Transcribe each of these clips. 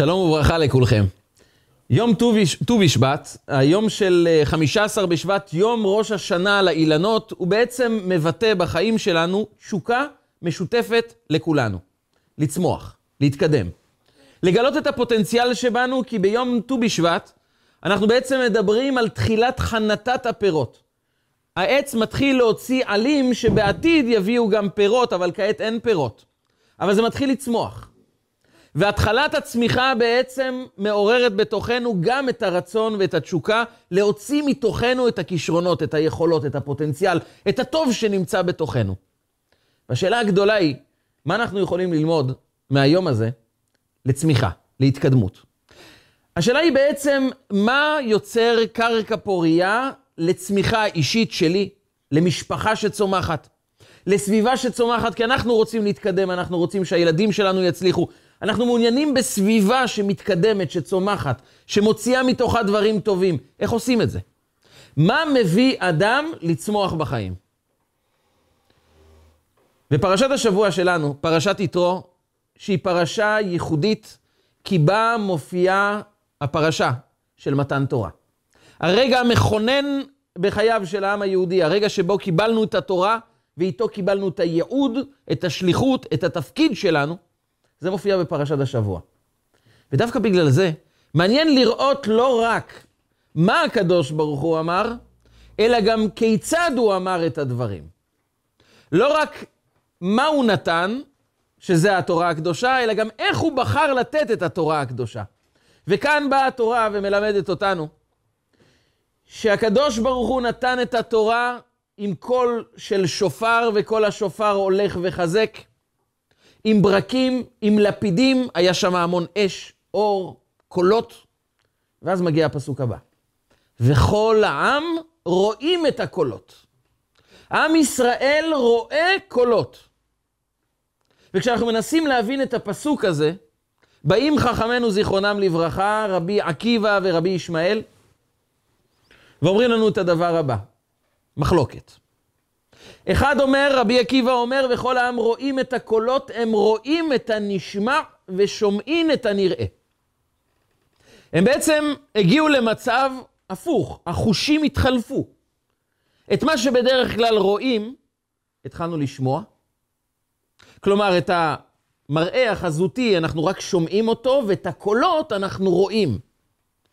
שלום וברכה לכולכם. יום ט"ו בשבט, היום של 15 בשבט, יום ראש השנה לאילנות, הוא בעצם מבטא בחיים שלנו תשוקה משותפת לכולנו. לצמוח, להתקדם. לגלות את הפוטנציאל שבנו, כי ביום ט"ו בשבט אנחנו בעצם מדברים על תחילת חנתת הפירות. העץ מתחיל להוציא עלים שבעתיד יביאו גם פירות, אבל כעת אין פירות. אבל זה מתחיל לצמוח. והתחלת הצמיחה בעצם מעוררת בתוכנו גם את הרצון ואת התשוקה להוציא מתוכנו את הכישרונות, את היכולות, את הפוטנציאל, את הטוב שנמצא בתוכנו. והשאלה הגדולה היא, מה אנחנו יכולים ללמוד מהיום הזה לצמיחה, להתקדמות? השאלה היא בעצם, מה יוצר קרקע פורייה לצמיחה אישית שלי, למשפחה שצומחת, לסביבה שצומחת, כי אנחנו רוצים להתקדם, אנחנו רוצים שהילדים שלנו יצליחו. אנחנו מעוניינים בסביבה שמתקדמת, שצומחת, שמוציאה מתוכה דברים טובים. איך עושים את זה? מה מביא אדם לצמוח בחיים? בפרשת השבוע שלנו, פרשת יתרו, שהיא פרשה ייחודית, כי בה מופיעה הפרשה של מתן תורה. הרגע המכונן בחייו של העם היהודי, הרגע שבו קיבלנו את התורה, ואיתו קיבלנו את הייעוד, את השליחות, את התפקיד שלנו, זה מופיע בפרשת השבוע. ודווקא בגלל זה, מעניין לראות לא רק מה הקדוש ברוך הוא אמר, אלא גם כיצד הוא אמר את הדברים. לא רק מה הוא נתן, שזה התורה הקדושה, אלא גם איך הוא בחר לתת את התורה הקדושה. וכאן באה התורה ומלמדת אותנו שהקדוש ברוך הוא נתן את התורה עם קול של שופר, וכל השופר הולך וחזק. עם ברקים, עם לפידים, היה שם המון אש, אור, קולות. ואז מגיע הפסוק הבא. וכל העם רואים את הקולות. עם ישראל רואה קולות. וכשאנחנו מנסים להבין את הפסוק הזה, באים חכמינו זיכרונם לברכה, רבי עקיבא ורבי ישמעאל, ואומרים לנו את הדבר הבא, מחלוקת. אחד אומר, רבי עקיבא אומר, וכל העם רואים את הקולות, הם רואים את הנשמע ושומעים את הנראה. הם בעצם הגיעו למצב הפוך, החושים התחלפו. את מה שבדרך כלל רואים, התחלנו לשמוע. כלומר, את המראה החזותי, אנחנו רק שומעים אותו, ואת הקולות אנחנו רואים.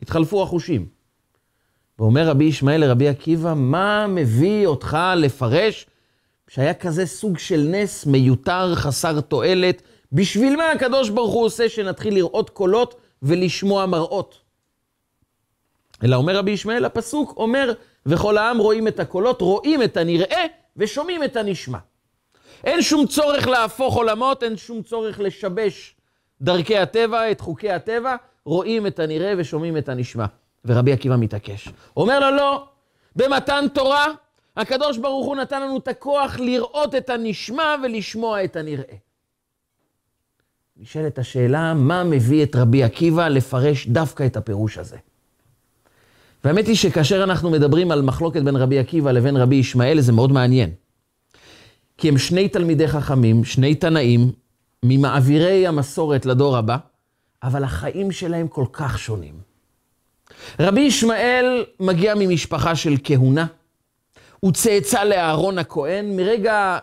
התחלפו החושים. ואומר רבי ישמעאל לרבי עקיבא, מה מביא אותך לפרש שהיה כזה סוג של נס מיותר, חסר תועלת? בשביל מה הקדוש ברוך הוא עושה שנתחיל לראות קולות ולשמוע מראות? אלא אומר רבי ישמעאל, הפסוק אומר, וכל העם רואים את הקולות, רואים את הנראה ושומעים את הנשמע. אין שום צורך להפוך עולמות, אין שום צורך לשבש דרכי הטבע, את חוקי הטבע, רואים את הנראה ושומעים את הנשמע. ורבי עקיבא מתעקש. אומר לו, לא, במתן תורה, הקדוש ברוך הוא נתן לנו את הכוח לראות את הנשמע ולשמוע את הנראה. נשאלת השאלה, מה מביא את רבי עקיבא לפרש דווקא את הפירוש הזה? והאמת היא שכאשר אנחנו מדברים על מחלוקת בין רבי עקיבא לבין רבי ישמעאל, זה מאוד מעניין. כי הם שני תלמידי חכמים, שני תנאים, ממעבירי המסורת לדור הבא, אבל החיים שלהם כל כך שונים. רבי ישמעאל מגיע ממשפחה של כהונה. הוא צאצא לאהרון הכהן. מרגע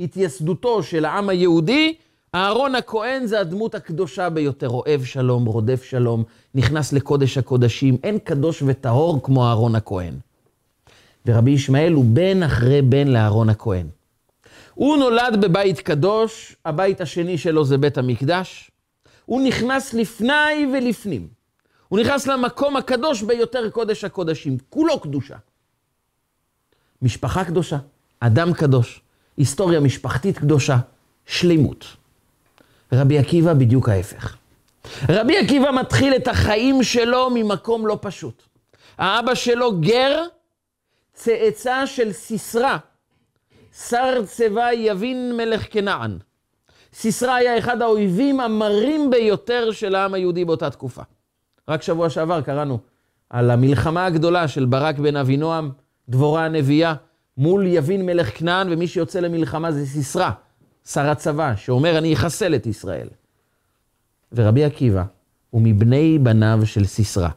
התייסדותו של העם היהודי, אהרון הכהן זה הדמות הקדושה ביותר, אוהב שלום, רודף שלום, נכנס לקודש הקודשים. אין קדוש וטהור כמו אהרון הכהן. ורבי ישמעאל הוא בן אחרי בן לאהרון הכהן. הוא נולד בבית קדוש, הבית השני שלו זה בית המקדש. הוא נכנס לפני ולפנים. הוא נכנס למקום הקדוש ביותר קודש הקודשים, כולו קדושה. משפחה קדושה, אדם קדוש, היסטוריה משפחתית קדושה, שלימות. רבי עקיבא בדיוק ההפך. רבי עקיבא מתחיל את החיים שלו ממקום לא פשוט. האבא שלו גר, צאצא של סיסרא, שר צבא יבין מלך כנען. סיסרא היה אחד האויבים המרים ביותר של העם היהודי באותה תקופה. רק שבוע שעבר קראנו על המלחמה הגדולה של ברק בן אבינועם, דבורה הנביאה, מול יבין מלך כנען, ומי שיוצא למלחמה זה סיסרא, שר הצבא, שאומר, אני אחסל את ישראל. ורבי עקיבא, ומבני בניו של סיסרא.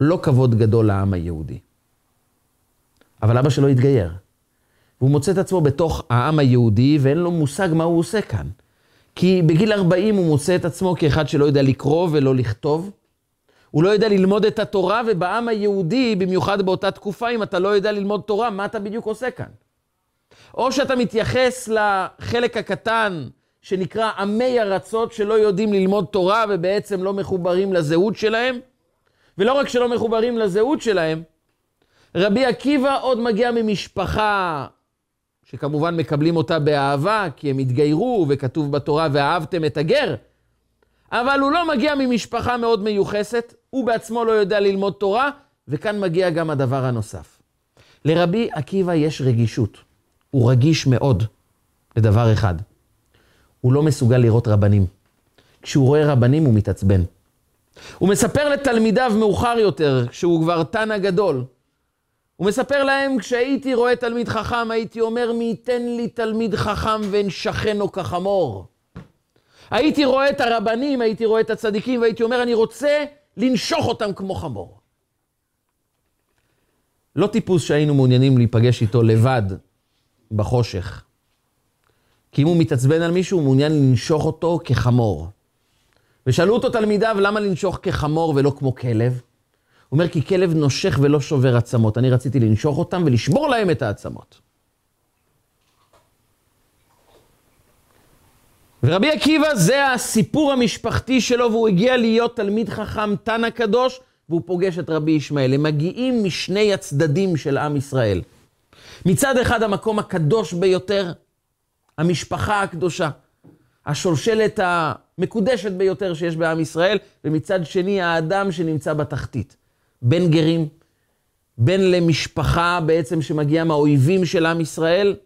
לא כבוד גדול לעם היהודי. אבל אבא שלו התגייר. והוא מוצא את עצמו בתוך העם היהודי, ואין לו מושג מה הוא עושה כאן. כי בגיל 40 הוא מוצא את עצמו כאחד שלא יודע לקרוא ולא לכתוב. הוא לא יודע ללמוד את התורה, ובעם היהודי, במיוחד באותה תקופה, אם אתה לא יודע ללמוד תורה, מה אתה בדיוק עושה כאן? או שאתה מתייחס לחלק הקטן שנקרא עמי ארצות שלא יודעים ללמוד תורה ובעצם לא מחוברים לזהות שלהם, ולא רק שלא מחוברים לזהות שלהם, רבי עקיבא עוד מגיע ממשפחה שכמובן מקבלים אותה באהבה, כי הם התגיירו, וכתוב בתורה, ואהבתם את הגר, אבל הוא לא מגיע ממשפחה מאוד מיוחסת, הוא בעצמו לא יודע ללמוד תורה, וכאן מגיע גם הדבר הנוסף. לרבי עקיבא יש רגישות, הוא רגיש מאוד לדבר אחד. הוא לא מסוגל לראות רבנים. כשהוא רואה רבנים הוא מתעצבן. הוא מספר לתלמידיו מאוחר יותר, כשהוא כבר תנא גדול, הוא מספר להם, כשהייתי רואה תלמיד חכם, הייתי אומר, מי ייתן לי תלמיד חכם ואין שכנו כחמור. הייתי רואה את הרבנים, הייתי רואה את הצדיקים, והייתי אומר, אני רוצה לנשוך אותם כמו חמור. לא טיפוס שהיינו מעוניינים להיפגש איתו לבד בחושך. כי אם הוא מתעצבן על מישהו, הוא מעוניין לנשוך אותו כחמור. ושאלו אותו תלמידיו, למה לנשוך כחמור ולא כמו כלב? הוא אומר, כי כלב נושך ולא שובר עצמות. אני רציתי לנשוך אותם ולשבור להם את העצמות. ורבי עקיבא זה הסיפור המשפחתי שלו, והוא הגיע להיות תלמיד חכם תנא קדוש, והוא פוגש את רבי ישמעאל. הם מגיעים משני הצדדים של עם ישראל. מצד אחד המקום הקדוש ביותר, המשפחה הקדושה, השולשלת המקודשת ביותר שיש בעם ישראל, ומצד שני האדם שנמצא בתחתית. בין גרים, בין למשפחה בעצם שמגיעה מהאויבים של עם ישראל,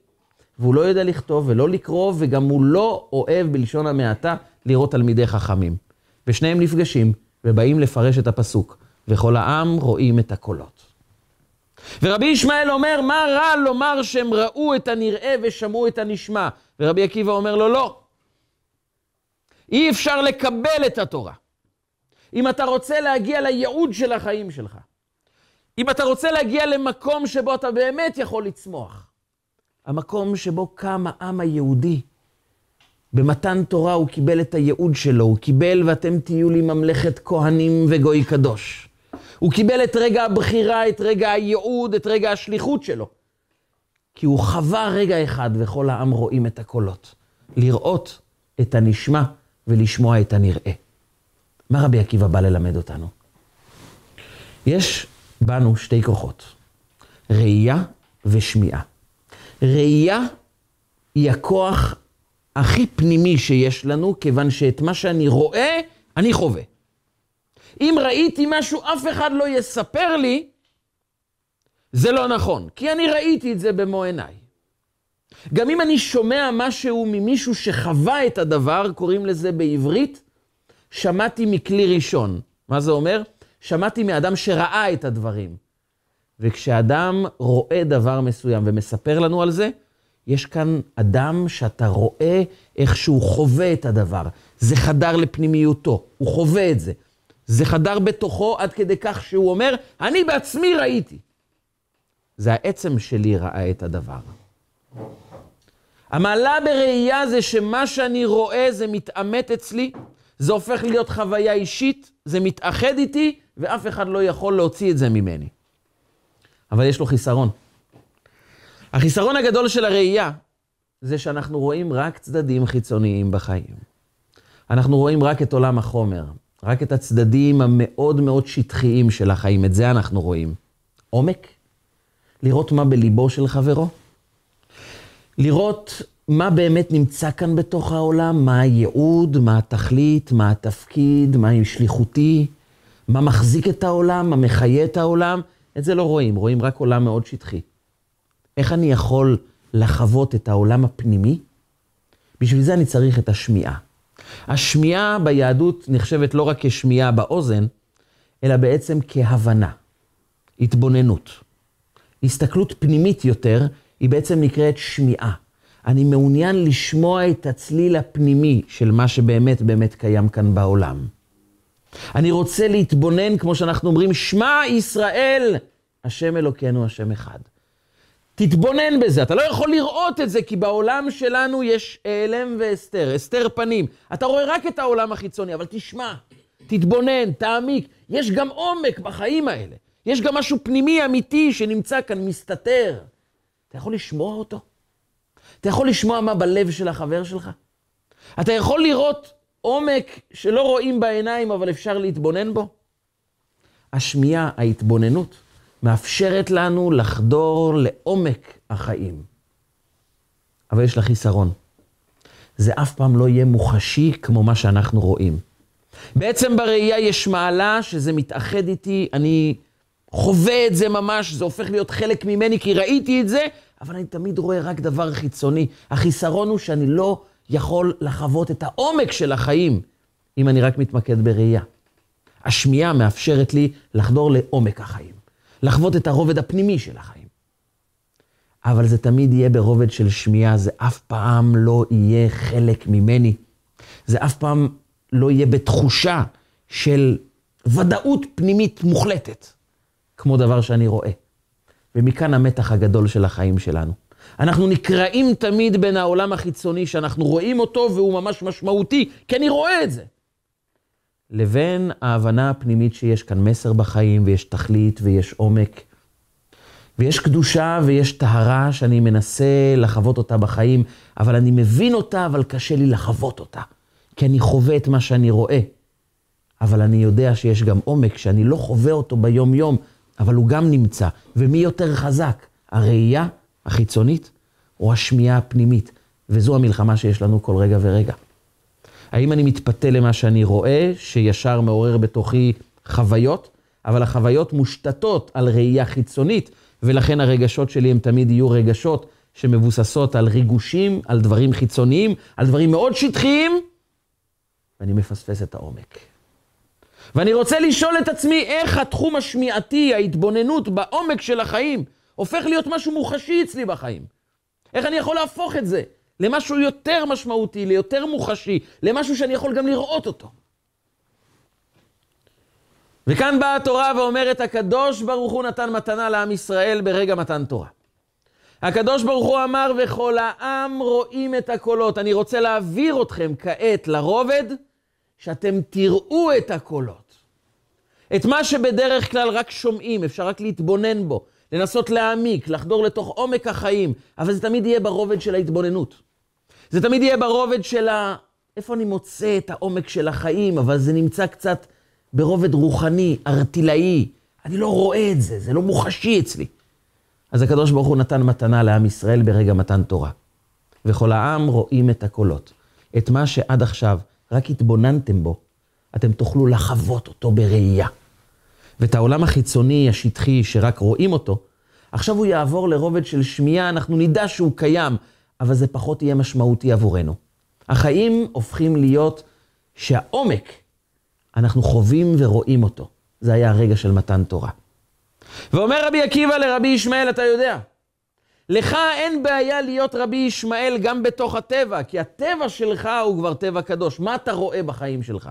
והוא לא יודע לכתוב ולא לקרוא, וגם הוא לא אוהב, בלשון המעטה, לראות תלמידי חכמים. ושניהם נפגשים ובאים לפרש את הפסוק, וכל העם רואים את הקולות. ורבי ישמעאל אומר, מה רע לומר שהם ראו את הנראה ושמעו את הנשמע? ורבי עקיבא אומר לו, לא. אי אפשר לקבל את התורה. אם אתה רוצה להגיע לייעוד של החיים שלך, אם אתה רוצה להגיע למקום שבו אתה באמת יכול לצמוח, המקום שבו קם העם היהודי, במתן תורה הוא קיבל את הייעוד שלו, הוא קיבל ואתם תהיו לי ממלכת כהנים וגוי קדוש. הוא קיבל את רגע הבחירה, את רגע הייעוד, את רגע השליחות שלו. כי הוא חווה רגע אחד וכל העם רואים את הקולות. לראות את הנשמע ולשמוע את הנראה. מה רבי עקיבא בא ללמד אותנו? יש בנו שתי כוחות, ראייה ושמיעה. ראייה היא הכוח הכי פנימי שיש לנו, כיוון שאת מה שאני רואה, אני חווה. אם ראיתי משהו, אף אחד לא יספר לי, זה לא נכון, כי אני ראיתי את זה במו עיניי. גם אם אני שומע משהו ממישהו שחווה את הדבר, קוראים לזה בעברית שמעתי מכלי ראשון. מה זה אומר? שמעתי מאדם שראה את הדברים. וכשאדם רואה דבר מסוים ומספר לנו על זה, יש כאן אדם שאתה רואה איך שהוא חווה את הדבר. זה חדר לפנימיותו, הוא חווה את זה. זה חדר בתוכו עד כדי כך שהוא אומר, אני בעצמי ראיתי. זה העצם שלי ראה את הדבר. המעלה בראייה זה שמה שאני רואה זה מתעמת אצלי, זה הופך להיות חוויה אישית, זה מתאחד איתי, ואף אחד לא יכול להוציא את זה ממני. אבל יש לו חיסרון. החיסרון הגדול של הראייה זה שאנחנו רואים רק צדדים חיצוניים בחיים. אנחנו רואים רק את עולם החומר, רק את הצדדים המאוד מאוד שטחיים של החיים, את זה אנחנו רואים. עומק, לראות מה בליבו של חברו, לראות מה באמת נמצא כאן בתוך העולם, מה הייעוד, מה התכלית, מה התפקיד, מה עם שליחותי, מה מחזיק את העולם, מה מחיה את העולם, את זה לא רואים, רואים רק עולם מאוד שטחי. איך אני יכול לחוות את העולם הפנימי? בשביל זה אני צריך את השמיעה. השמיעה ביהדות נחשבת לא רק כשמיעה באוזן, אלא בעצם כהבנה, התבוננות. הסתכלות פנימית יותר, היא בעצם נקראת שמיעה. אני מעוניין לשמוע את הצליל הפנימי של מה שבאמת באמת קיים כאן בעולם. אני רוצה להתבונן, כמו שאנחנו אומרים, שמע ישראל, השם אלוקינו, השם אחד. תתבונן בזה, אתה לא יכול לראות את זה, כי בעולם שלנו יש העלם והסתר, הסתר פנים. אתה רואה רק את העולם החיצוני, אבל תשמע, תתבונן, תעמיק. יש גם עומק בחיים האלה. יש גם משהו פנימי אמיתי שנמצא כאן, מסתתר. אתה יכול לשמוע אותו? אתה יכול לשמוע מה בלב של החבר שלך? אתה יכול לראות עומק שלא רואים בעיניים, אבל אפשר להתבונן בו? השמיעה, ההתבוננות, מאפשרת לנו לחדור לעומק החיים. אבל יש לה חיסרון. זה אף פעם לא יהיה מוחשי כמו מה שאנחנו רואים. בעצם בראייה יש מעלה שזה מתאחד איתי, אני חווה את זה ממש, זה הופך להיות חלק ממני כי ראיתי את זה, אבל אני תמיד רואה רק דבר חיצוני. החיסרון הוא שאני לא יכול לחוות את העומק של החיים, אם אני רק מתמקד בראייה. השמיעה מאפשרת לי לחדור לעומק החיים, לחוות את הרובד הפנימי של החיים. אבל זה תמיד יהיה ברובד של שמיעה, זה אף פעם לא יהיה חלק ממני. זה אף פעם לא יהיה בתחושה של ודאות פנימית מוחלטת, כמו דבר שאני רואה. ומכאן המתח הגדול של החיים שלנו. אנחנו נקרעים תמיד בין העולם החיצוני, שאנחנו רואים אותו והוא ממש משמעותי, כי אני רואה את זה, לבין ההבנה הפנימית שיש כאן מסר בחיים, ויש תכלית, ויש עומק, ויש קדושה, ויש טהרה שאני מנסה לחוות אותה בחיים, אבל אני מבין אותה, אבל קשה לי לחוות אותה, כי אני חווה את מה שאני רואה. אבל אני יודע שיש גם עומק שאני לא חווה אותו ביום-יום, אבל הוא גם נמצא. ומי יותר חזק, הראייה החיצונית או השמיעה הפנימית? וזו המלחמה שיש לנו כל רגע ורגע. האם אני מתפתה למה שאני רואה, שישר מעורר בתוכי חוויות, אבל החוויות מושתתות על ראייה חיצונית, ולכן הרגשות שלי הם תמיד יהיו רגשות שמבוססות על ריגושים, על דברים חיצוניים, על דברים מאוד שטחיים, ואני מפספס את העומק. ואני רוצה לשאול את עצמי איך התחום השמיעתי, ההתבוננות בעומק של החיים, הופך להיות משהו מוחשי אצלי בחיים. איך אני יכול להפוך את זה למשהו יותר משמעותי, ליותר מוחשי, למשהו שאני יכול גם לראות אותו. וכאן באה התורה ואומרת, הקדוש ברוך הוא נתן מתנה לעם ישראל ברגע מתן תורה. הקדוש ברוך הוא אמר, וכל העם רואים את הקולות. אני רוצה להעביר אתכם כעת לרובד, שאתם תראו את הקולות. את מה שבדרך כלל רק שומעים, אפשר רק להתבונן בו, לנסות להעמיק, לחדור לתוך עומק החיים, אבל זה תמיד יהיה ברובד של ההתבוננות. זה תמיד יהיה ברובד של ה... איפה אני מוצא את העומק של החיים, אבל זה נמצא קצת ברובד רוחני, ארטילאי. אני לא רואה את זה, זה לא מוחשי אצלי. אז הקדוש ברוך הוא נתן מתנה לעם ישראל ברגע מתן תורה. וכל העם רואים את הקולות. את מה שעד עכשיו רק התבוננתם בו, אתם תוכלו לחוות אותו בראייה. ואת העולם החיצוני, השטחי, שרק רואים אותו, עכשיו הוא יעבור לרובד של שמיעה, אנחנו נדע שהוא קיים, אבל זה פחות יהיה משמעותי עבורנו. החיים הופכים להיות שהעומק, אנחנו חווים ורואים אותו. זה היה הרגע של מתן תורה. ואומר רבי עקיבא לרבי ישמעאל, אתה יודע, לך אין בעיה להיות רבי ישמעאל גם בתוך הטבע, כי הטבע שלך הוא כבר טבע קדוש. מה אתה רואה בחיים שלך?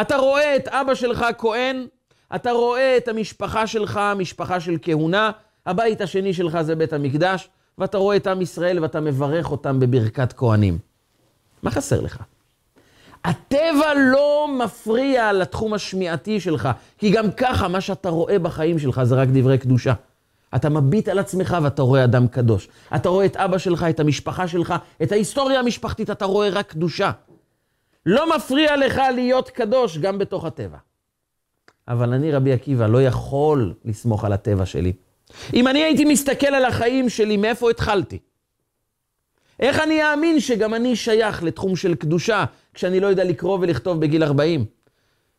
אתה רואה את אבא שלך כהן, אתה רואה את המשפחה שלך, משפחה של כהונה, הבית השני שלך זה בית המקדש, ואתה רואה את עם ישראל ואתה מברך אותם בברכת כהנים. מה חסר לך? הטבע לא מפריע לתחום השמיעתי שלך, כי גם ככה מה שאתה רואה בחיים שלך זה רק דברי קדושה. אתה מביט על עצמך ואתה רואה אדם קדוש. אתה רואה את אבא שלך, את המשפחה שלך, את ההיסטוריה המשפחתית, אתה רואה רק קדושה. לא מפריע לך להיות קדוש גם בתוך הטבע. אבל אני, רבי עקיבא, לא יכול לסמוך על הטבע שלי. אם אני הייתי מסתכל על החיים שלי, מאיפה התחלתי? איך אני אאמין שגם אני שייך לתחום של קדושה, כשאני לא יודע לקרוא ולכתוב בגיל 40?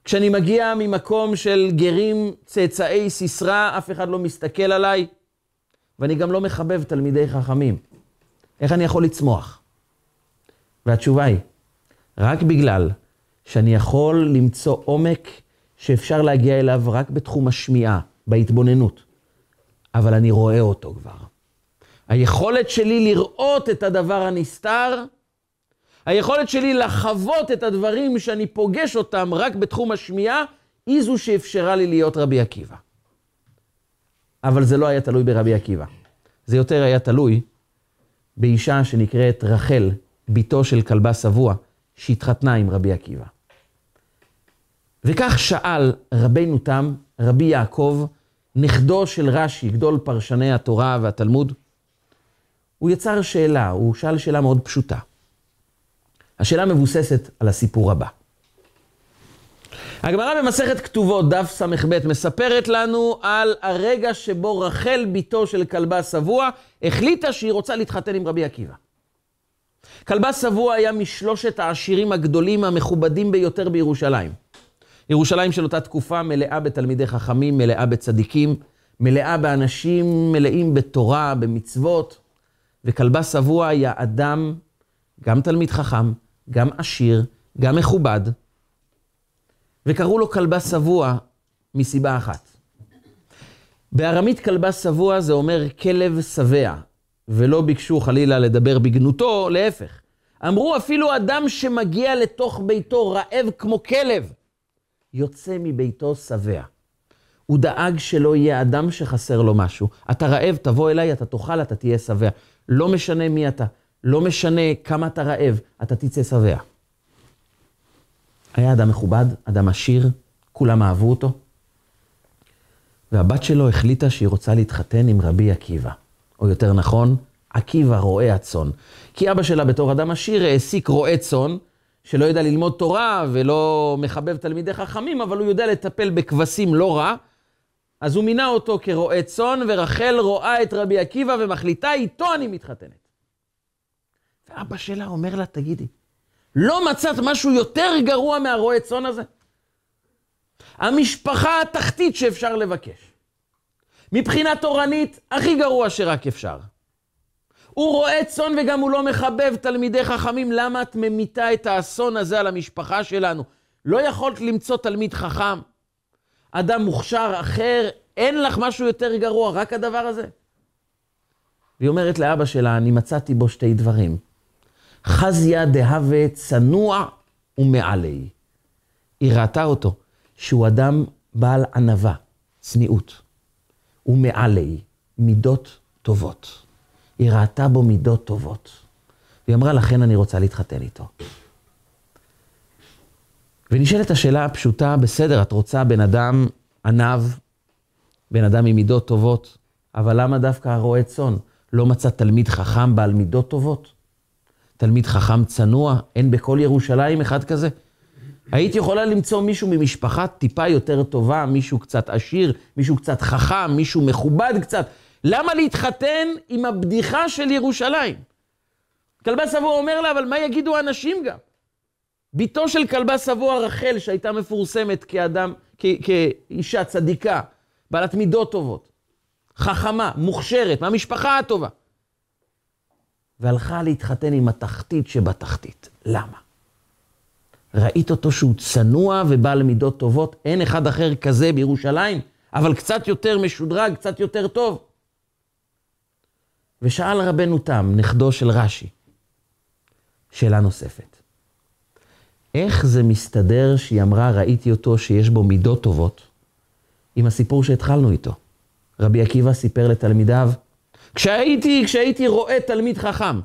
כשאני מגיע ממקום של גרים צאצאי סיסרא, אף אחד לא מסתכל עליי, ואני גם לא מחבב תלמידי חכמים. איך אני יכול לצמוח? והתשובה היא, רק בגלל שאני יכול למצוא עומק שאפשר להגיע אליו רק בתחום השמיעה, בהתבוננות, אבל אני רואה אותו כבר. היכולת שלי לראות את הדבר הנסתר, היכולת שלי לחוות את הדברים שאני פוגש אותם רק בתחום השמיעה, היא זו שאפשרה לי להיות רבי עקיבא. אבל זה לא היה תלוי ברבי עקיבא. זה יותר היה תלוי באישה שנקראת רחל, בתו של כלבה שבוע, שהתחתנה עם רבי עקיבא. וכך שאל רבינו תם, רבי יעקב, נכדו של רש"י, גדול פרשני התורה והתלמוד, הוא יצר שאלה, הוא שאל שאלה מאוד פשוטה. השאלה מבוססת על הסיפור הבא. הגמרא במסכת כתובות, דף ס"ב, מספרת לנו על הרגע שבו רחל, בתו של כלבה שבוע, החליטה שהיא רוצה להתחתן עם רבי עקיבא. כלבה שבוע היה משלושת העשירים הגדולים המכובדים ביותר בירושלים. ירושלים של אותה תקופה מלאה בתלמידי חכמים, מלאה בצדיקים, מלאה באנשים מלאים בתורה, במצוות, וכלבה שבוע היה אדם, גם תלמיד חכם, גם עשיר, גם מכובד, וקראו לו כלבה שבוע מסיבה אחת. בארמית כלבה שבוע זה אומר כלב שבע, ולא ביקשו חלילה לדבר בגנותו, להפך. אמרו אפילו אדם שמגיע לתוך ביתו רעב כמו כלב, יוצא מביתו שבע. הוא דאג שלא יהיה אדם שחסר לו משהו. אתה רעב, תבוא אליי, אתה תאכל, אתה תהיה שבע. לא משנה מי אתה, לא משנה כמה אתה רעב, אתה תצא שבע. היה אדם מכובד, אדם עשיר, כולם אהבו אותו. והבת שלו החליטה שהיא רוצה להתחתן עם רבי עקיבא. או יותר נכון, עקיבא רועה הצאן. כי אבא שלה בתור אדם עשיר העסיק רועה צאן, שלא יודע ללמוד תורה ולא מחבב תלמידי חכמים, אבל הוא יודע לטפל בכבשים לא רע. אז הוא מינה אותו כרועה צאן, ורחל רואה את רבי עקיבא ומחליטה, איתו אני מתחתנת. ואבא שלה אומר לה, תגידי, לא מצאת משהו יותר גרוע מהרועה צאן הזה? המשפחה התחתית שאפשר לבקש. מבחינה תורנית, הכי גרוע שרק אפשר. הוא רועה צאן וגם הוא לא מחבב תלמידי חכמים, למה את ממיתה את האסון הזה על המשפחה שלנו? לא יכולת למצוא תלמיד חכם, אדם מוכשר אחר, אין לך משהו יותר גרוע, רק הדבר הזה? והיא אומרת לאבא שלה, אני מצאתי בו שתי דברים. חזיה דהווה צנוע ומעלי. היא ראתה אותו, שהוא אדם בעל ענווה, צניעות, ומעלי, מידות טובות. היא ראתה בו מידות טובות. והיא אמרה, לכן אני רוצה להתחתן איתו. ונשאלת השאלה הפשוטה, בסדר, את רוצה בן אדם עניו, בן אדם עם מידות טובות, אבל למה דווקא הרועה צאן? לא מצא תלמיד חכם בעל מידות טובות? תלמיד חכם צנוע, אין בכל ירושלים אחד כזה? היית יכולה למצוא מישהו ממשפחה טיפה יותר טובה, מישהו קצת עשיר, מישהו קצת חכם, מישהו מכובד קצת. למה להתחתן עם הבדיחה של ירושלים? כלבה שבוע אומר לה, אבל מה יגידו האנשים גם? בתו של כלבה שבוע רחל, שהייתה מפורסמת כאדם, כ- כאישה צדיקה, בעלת מידות טובות, חכמה, מוכשרת, מהמשפחה הטובה. והלכה להתחתן עם התחתית שבתחתית. למה? ראית אותו שהוא צנוע ובעל מידות טובות? אין אחד אחר כזה בירושלים, אבל קצת יותר משודרג, קצת יותר טוב. ושאל רבנו תם, נכדו של רש"י, שאלה נוספת. איך זה מסתדר שהיא אמרה, ראיתי אותו שיש בו מידות טובות, עם הסיפור שהתחלנו איתו? רבי עקיבא סיפר לתלמידיו, כשהייתי, כשהייתי רואה תלמיד חכם,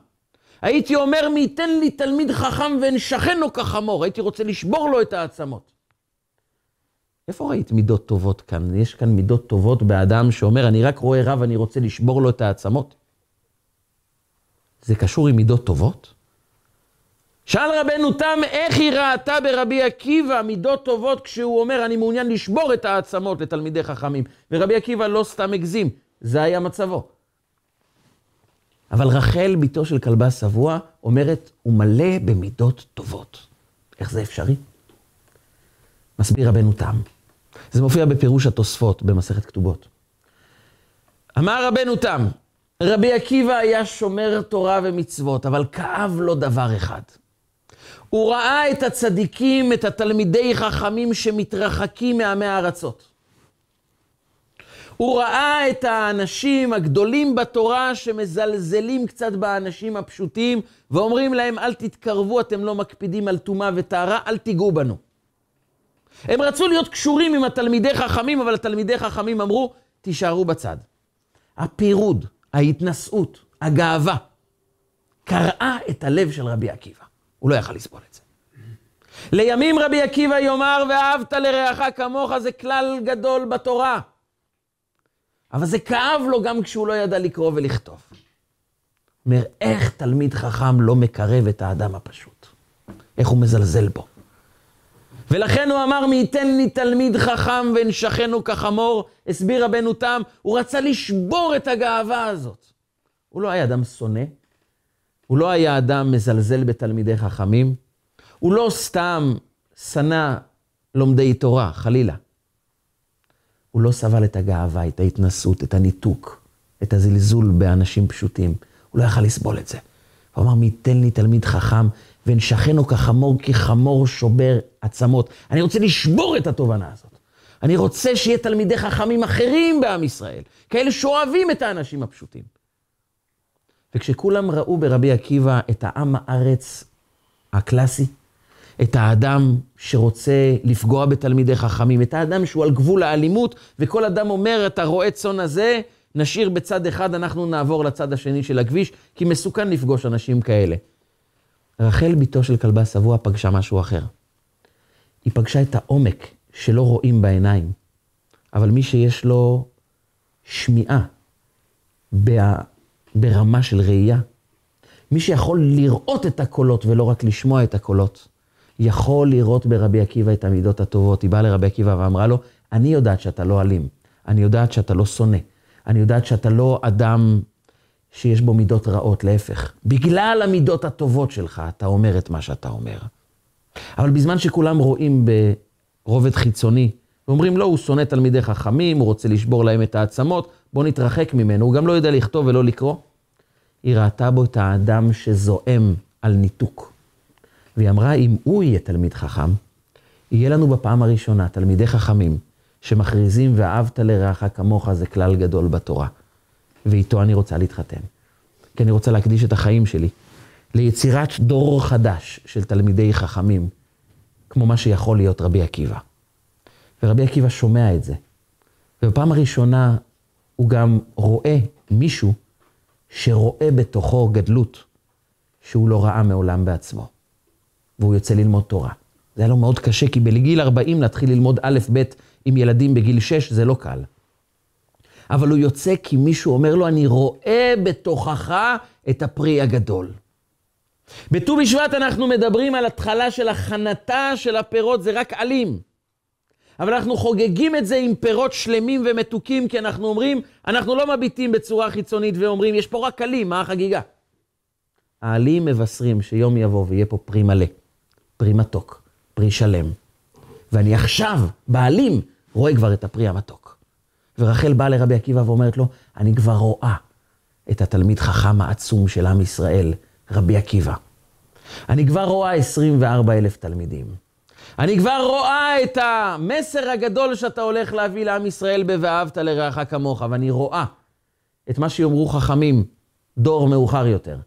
הייתי אומר, מי ייתן לי תלמיד חכם ואנשכנו כחמור, הייתי רוצה לשבור לו את העצמות. איפה ראית מידות טובות כאן? יש כאן מידות טובות באדם שאומר, אני רק רואה רב, אני רוצה לשבור לו את העצמות? זה קשור עם מידות טובות? שאל רבנו תם, איך היא ראתה ברבי עקיבא מידות טובות כשהוא אומר, אני מעוניין לשבור את העצמות לתלמידי חכמים. ורבי עקיבא לא סתם הגזים, זה היה מצבו. אבל רחל, בתו של כלבה שבוע, אומרת, הוא מלא במידות טובות. איך זה אפשרי? מסביר רבנו תם. זה מופיע בפירוש התוספות במסכת כתובות. אמר רבנו תם, רבי עקיבא היה שומר תורה ומצוות, אבל כאב לו דבר אחד. הוא ראה את הצדיקים, את התלמידי חכמים שמתרחקים מעמי הארצות. הוא ראה את האנשים הגדולים בתורה שמזלזלים קצת באנשים הפשוטים ואומרים להם, אל תתקרבו, אתם לא מקפידים על טומאה וטהרה, אל תיגעו בנו. הם רצו להיות קשורים עם התלמידי חכמים, אבל התלמידי חכמים אמרו, תישארו בצד. הפירוד, ההתנשאות, הגאווה, קרעה את הלב של רבי עקיבא. הוא לא יכל לסבול את זה. לימים רבי עקיבא יאמר, ואהבת לרעך כמוך, זה כלל גדול בתורה. אבל זה כאב לו גם כשהוא לא ידע לקרוא ולכתוב. אומר, איך תלמיד חכם לא מקרב את האדם הפשוט? איך הוא מזלזל בו? ולכן הוא אמר, מי ייתן לי תלמיד חכם ונשכנו כחמור, הסביר רבנו תם, הוא רצה לשבור את הגאווה הזאת. הוא לא היה אדם שונא, הוא לא היה אדם מזלזל בתלמידי חכמים, הוא לא סתם שנא לומדי תורה, חלילה. הוא לא סבל את הגאווה, את ההתנסות, את הניתוק, את הזלזול באנשים פשוטים. הוא לא יכל לסבול את זה. הוא אמר, מי ייתן לי תלמיד חכם ונשכנו כחמור, כי חמור שובר עצמות. אני רוצה לשבור את התובנה הזאת. אני רוצה שיהיה תלמידי חכמים אחרים בעם ישראל, כאלה שאוהבים את האנשים הפשוטים. וכשכולם ראו ברבי עקיבא את העם הארץ הקלאסי, את האדם שרוצה לפגוע בתלמידי חכמים, את האדם שהוא על גבול האלימות, וכל אדם אומר, אתה רואה צאן הזה, נשאיר בצד אחד, אנחנו נעבור לצד השני של הכביש, כי מסוכן לפגוש אנשים כאלה. רחל, בתו של כלבה שבוע, פגשה משהו אחר. היא פגשה את העומק שלא רואים בעיניים, אבל מי שיש לו שמיעה ברמה של ראייה, מי שיכול לראות את הקולות ולא רק לשמוע את הקולות, יכול לראות ברבי עקיבא את המידות הטובות. היא באה לרבי עקיבא ואמרה לו, אני יודעת שאתה לא אלים, אני יודעת שאתה לא שונא, אני יודעת שאתה לא אדם שיש בו מידות רעות, להפך. בגלל המידות הטובות שלך, אתה אומר את מה שאתה אומר. אבל בזמן שכולם רואים ברובד חיצוני, ואומרים, לא, הוא שונא תלמידי חכמים, הוא רוצה לשבור להם את העצמות, בוא נתרחק ממנו, הוא גם לא יודע לכתוב ולא לקרוא. היא ראתה בו את האדם שזועם על ניתוק. והיא אמרה, אם הוא יהיה תלמיד חכם, יהיה לנו בפעם הראשונה תלמידי חכמים שמכריזים ואהבת לרעך כמוך זה כלל גדול בתורה. ואיתו אני רוצה להתחתן. כי אני רוצה להקדיש את החיים שלי ליצירת דור חדש של תלמידי חכמים, כמו מה שיכול להיות רבי עקיבא. ורבי עקיבא שומע את זה. ובפעם הראשונה הוא גם רואה מישהו שרואה בתוכו גדלות שהוא לא ראה מעולם בעצמו. והוא יוצא ללמוד תורה. זה היה לו מאוד קשה, כי בגיל 40 להתחיל ללמוד א', ב' עם ילדים בגיל 6 זה לא קל. אבל הוא יוצא כי מישהו אומר לו, אני רואה בתוכך את הפרי הגדול. בט"ו בשבט אנחנו מדברים על התחלה של הכנתה של הפירות, זה רק עלים. אבל אנחנו חוגגים את זה עם פירות שלמים ומתוקים, כי אנחנו אומרים, אנחנו לא מביטים בצורה חיצונית ואומרים, יש פה רק עלים, מה החגיגה? העלים מבשרים שיום יבוא ויהיה פה פרי מלא, פרי מתוק, פרי שלם. ואני עכשיו, בעלים, רואה כבר את הפרי המתוק. ורחל באה לרבי עקיבא ואומרת לו, אני כבר רואה את התלמיד חכם העצום של עם ישראל, רבי עקיבא. אני כבר רואה 24 אלף תלמידים. אני כבר רואה את המסר הגדול שאתה הולך להביא לעם ישראל ב"ואהבת לרעך כמוך", ואני רואה את מה שיאמרו חכמים דור מאוחר יותר,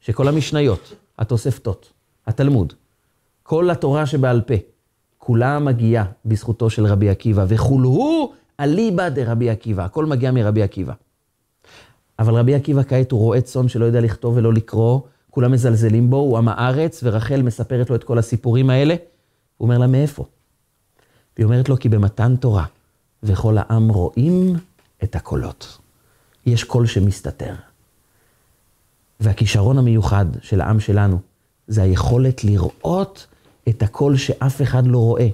שכל המשניות, התוספתות, התלמוד, כל התורה שבעל פה, כולה מגיעה בזכותו של רבי עקיבא, וכולהו אליבא דרבי עקיבא, הכל מגיע מרבי עקיבא. אבל רבי עקיבא כעת הוא רועה צאן שלא יודע לכתוב ולא לקרוא, כולם מזלזלים בו, הוא עם הארץ, ורחל מספרת לו את כל הסיפורים האלה. הוא אומר לה, מאיפה? והיא אומרת לו, כי במתן תורה, וכל העם רואים את הקולות. יש קול שמסתתר. והכישרון המיוחד של העם שלנו, זה היכולת לראות את הקול שאף אחד לא רואה.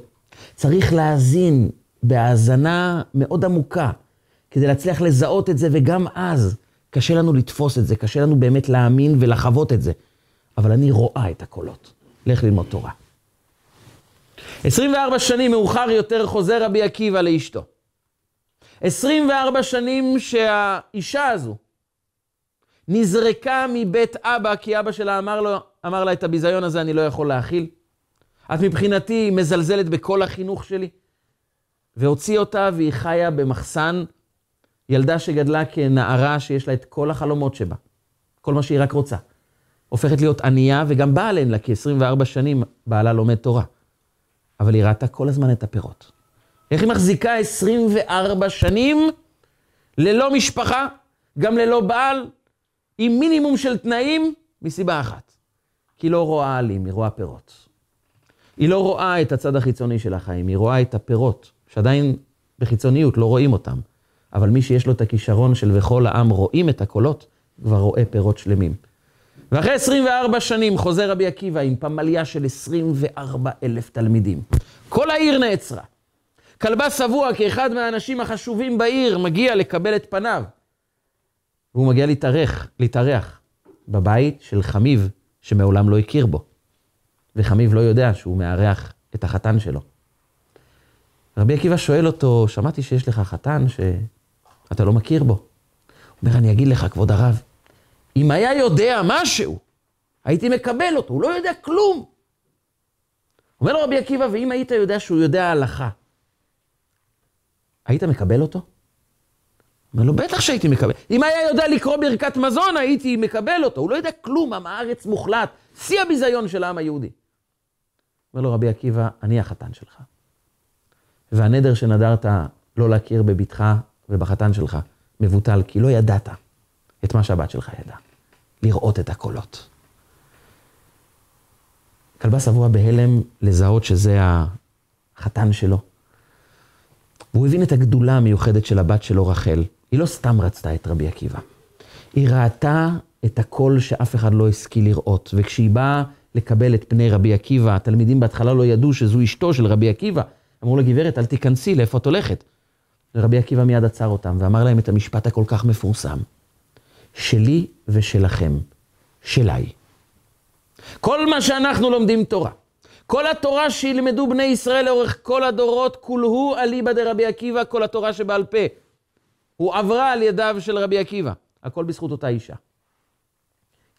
צריך להאזין בהאזנה מאוד עמוקה, כדי להצליח לזהות את זה, וגם אז קשה לנו לתפוס את זה, קשה לנו באמת להאמין ולחוות את זה. אבל אני רואה את הקולות. לך ללמוד תורה. 24 שנים מאוחר יותר חוזר רבי עקיבא לאשתו. 24 שנים שהאישה הזו נזרקה מבית אבא, כי אבא שלה אמר, לו, אמר לה, את הביזיון הזה אני לא יכול להכיל. את מבחינתי מזלזלת בכל החינוך שלי. והוציא אותה והיא חיה במחסן ילדה שגדלה כנערה שיש לה את כל החלומות שבה, כל מה שהיא רק רוצה. הופכת להיות ענייה, וגם בעל אין לה, כי 24 שנים בעלה לומד תורה. אבל היא ראתה כל הזמן את הפירות. איך היא מחזיקה 24 שנים ללא משפחה, גם ללא בעל, עם מינימום של תנאים, מסיבה אחת. כי היא לא רואה עלים, היא רואה פירות. היא לא רואה את הצד החיצוני של החיים, היא רואה את הפירות, שעדיין בחיצוניות לא רואים אותם. אבל מי שיש לו את הכישרון של וכל העם רואים את הקולות, כבר רואה פירות שלמים. ואחרי 24 שנים חוזר רבי עקיבא עם פמליה של 24 אלף תלמידים. כל העיר נעצרה. כלבה שבוע כאחד מהאנשים החשובים בעיר מגיע לקבל את פניו. והוא מגיע להתארח, להתארח בבית של חמיב שמעולם לא הכיר בו. וחמיב לא יודע שהוא מארח את החתן שלו. רבי עקיבא שואל אותו, שמעתי שיש לך חתן שאתה לא מכיר בו. הוא אומר, אני אגיד לך, כבוד הרב, אם היה יודע משהו, הייתי מקבל אותו, הוא לא יודע כלום. אומר לו רבי עקיבא, ואם היית יודע שהוא יודע הלכה, היית מקבל אותו? אומר לו, בטח שהייתי מקבל. אם היה יודע לקרוא ברכת מזון, הייתי מקבל אותו. הוא לא יודע כלום, עם הארץ מוחלט, שיא הביזיון של העם היהודי. אומר לו רבי עקיבא, אני החתן שלך. והנדר שנדרת לא להכיר בבתך ובחתן שלך מבוטל, כי לא ידעת את מה שהבת שלך ידעה, לראות את הקולות. כלבה שבוע בהלם לזהות שזה החתן שלו. והוא הבין את הגדולה המיוחדת של הבת שלו, רחל. היא לא סתם רצתה את רבי עקיבא. היא ראתה את הקול שאף אחד לא השכיל לראות, וכשהיא באה לקבל את פני רבי עקיבא, התלמידים בהתחלה לא ידעו שזו אשתו של רבי עקיבא. אמרו לה, גברת, אל תיכנסי, לאיפה את הולכת? ורבי עקיבא מיד עצר אותם ואמר להם את המשפט הכל כך מפורסם. שלי ושלכם, שלי. כל מה שאנחנו לומדים תורה, כל התורה שילמדו בני ישראל לאורך כל הדורות, כולהו אליבא דרבי עקיבא, כל התורה שבעל פה. הוא עברה על ידיו של רבי עקיבא. הכל בזכות אותה אישה.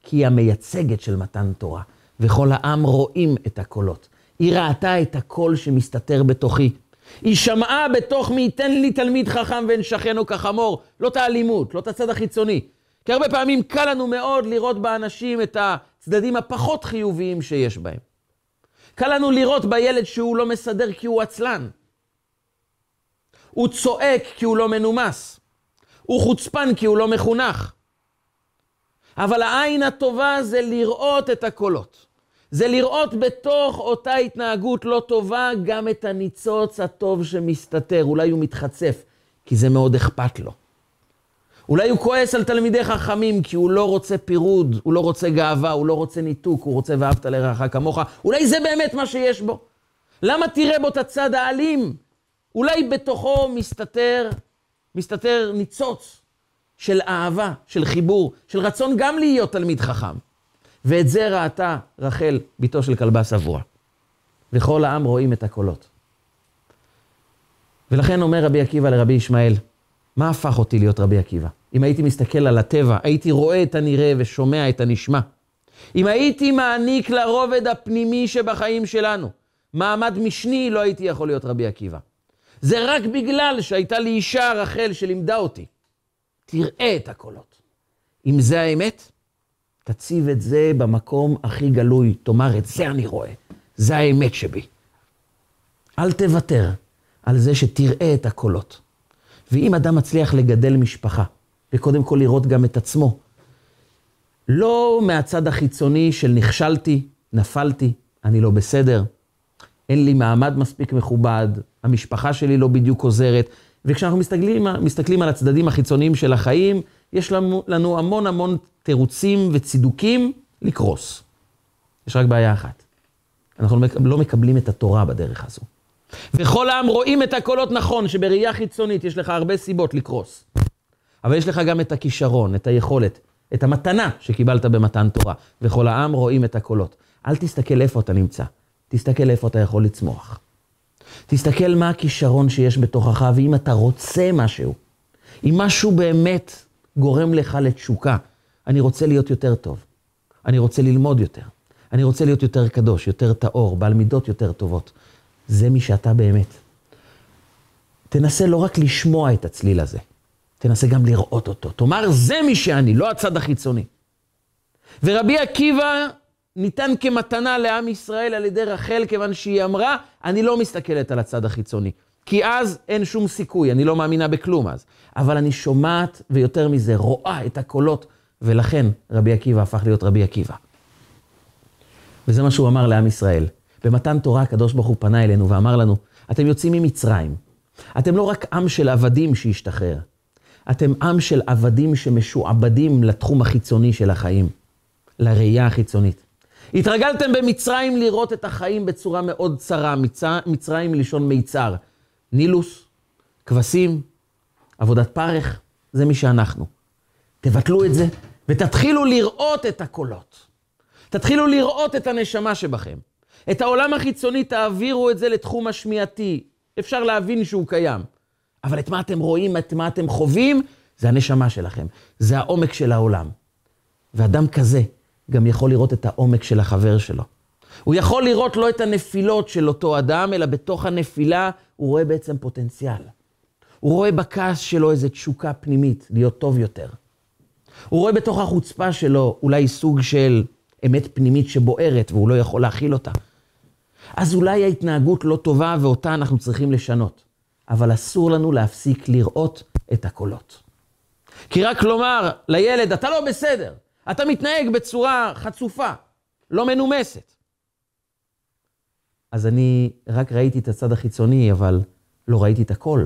כי היא המייצגת של מתן תורה, וכל העם רואים את הקולות. היא ראתה את הקול שמסתתר בתוכי. היא שמעה בתוך מי ייתן לי תלמיד חכם ואין שכנו כחמור. לא את האלימות, לא את הצד החיצוני. כי הרבה פעמים קל לנו מאוד לראות באנשים את הצדדים הפחות חיוביים שיש בהם. קל לנו לראות בילד שהוא לא מסדר כי הוא עצלן. הוא צועק כי הוא לא מנומס. הוא חוצפן כי הוא לא מחונך. אבל העין הטובה זה לראות את הקולות. זה לראות בתוך אותה התנהגות לא טובה גם את הניצוץ הטוב שמסתתר. אולי הוא מתחצף, כי זה מאוד אכפת לו. אולי הוא כועס על תלמידי חכמים כי הוא לא רוצה פירוד, הוא לא רוצה גאווה, הוא לא רוצה ניתוק, הוא רוצה ואהבת לרעך כמוך. אולי זה באמת מה שיש בו. למה תראה בו את הצד האלים? אולי בתוכו מסתתר, מסתתר ניצוץ של אהבה, של חיבור, של רצון גם להיות תלמיד חכם. ואת זה ראתה רחל, בתו של כלבה שבוע. וכל העם רואים את הקולות. ולכן אומר רבי עקיבא לרבי ישמעאל, מה הפך אותי להיות רבי עקיבא? אם הייתי מסתכל על הטבע, הייתי רואה את הנראה ושומע את הנשמע. אם הייתי מעניק לרובד הפנימי שבחיים שלנו, מעמד משני, לא הייתי יכול להיות רבי עקיבא. זה רק בגלל שהייתה לי אישה, רחל, שלימדה אותי. תראה את הקולות. אם זה האמת, תציב את זה במקום הכי גלוי. תאמר, את זה אני רואה. זה האמת שבי. אל תוותר על זה שתראה את הקולות. ואם אדם מצליח לגדל משפחה, וקודם כל לראות גם את עצמו, לא מהצד החיצוני של נכשלתי, נפלתי, אני לא בסדר, אין לי מעמד מספיק מכובד, המשפחה שלי לא בדיוק עוזרת, וכשאנחנו מסתכלים, מסתכלים על הצדדים החיצוניים של החיים, יש לנו, לנו המון המון תירוצים וצידוקים לקרוס. יש רק בעיה אחת, אנחנו לא מקבלים את התורה בדרך הזו. וכל העם רואים את הקולות נכון, שבראייה חיצונית יש לך הרבה סיבות לקרוס. אבל יש לך גם את הכישרון, את היכולת, את המתנה שקיבלת במתן תורה. וכל העם רואים את הקולות. אל תסתכל איפה אתה נמצא, תסתכל איפה אתה יכול לצמוח. תסתכל מה הכישרון שיש בתוכך, ואם אתה רוצה משהו, אם משהו באמת גורם לך לתשוקה, אני רוצה להיות יותר טוב, אני רוצה ללמוד יותר, אני רוצה להיות יותר קדוש, יותר טהור, בעל מידות יותר טובות. זה מי שאתה באמת. תנסה לא רק לשמוע את הצליל הזה, תנסה גם לראות אותו. תאמר, זה מי שאני, לא הצד החיצוני. ורבי עקיבא ניתן כמתנה לעם ישראל על ידי רחל, כיוון שהיא אמרה, אני לא מסתכלת על הצד החיצוני. כי אז אין שום סיכוי, אני לא מאמינה בכלום אז. אבל אני שומעת, ויותר מזה, רואה את הקולות, ולכן רבי עקיבא הפך להיות רבי עקיבא. וזה מה שהוא אמר לעם ישראל. במתן תורה הקדוש ברוך הוא פנה אלינו ואמר לנו, אתם יוצאים ממצרים. אתם לא רק עם של עבדים שהשתחרר, אתם עם של עבדים שמשועבדים לתחום החיצוני של החיים, לראייה החיצונית. התרגלתם במצרים לראות את החיים בצורה מאוד צרה, מצרים מלשון מיצר. נילוס, כבשים, עבודת פרך, זה מי שאנחנו. תבטלו את זה ותתחילו לראות את הקולות. תתחילו לראות את הנשמה שבכם. את העולם החיצוני תעבירו את זה לתחום השמיעתי. אפשר להבין שהוא קיים. אבל את מה אתם רואים, את מה אתם חווים, זה הנשמה שלכם. זה העומק של העולם. ואדם כזה גם יכול לראות את העומק של החבר שלו. הוא יכול לראות לא את הנפילות של אותו אדם, אלא בתוך הנפילה הוא רואה בעצם פוטנציאל. הוא רואה בכעס שלו איזו תשוקה פנימית, להיות טוב יותר. הוא רואה בתוך החוצפה שלו אולי סוג של אמת פנימית שבוערת והוא לא יכול להכיל אותה. אז אולי ההתנהגות לא טובה ואותה אנחנו צריכים לשנות. אבל אסור לנו להפסיק לראות את הקולות. כי רק לומר לילד, אתה לא בסדר, אתה מתנהג בצורה חצופה, לא מנומסת. אז אני רק ראיתי את הצד החיצוני, אבל לא ראיתי את הכל.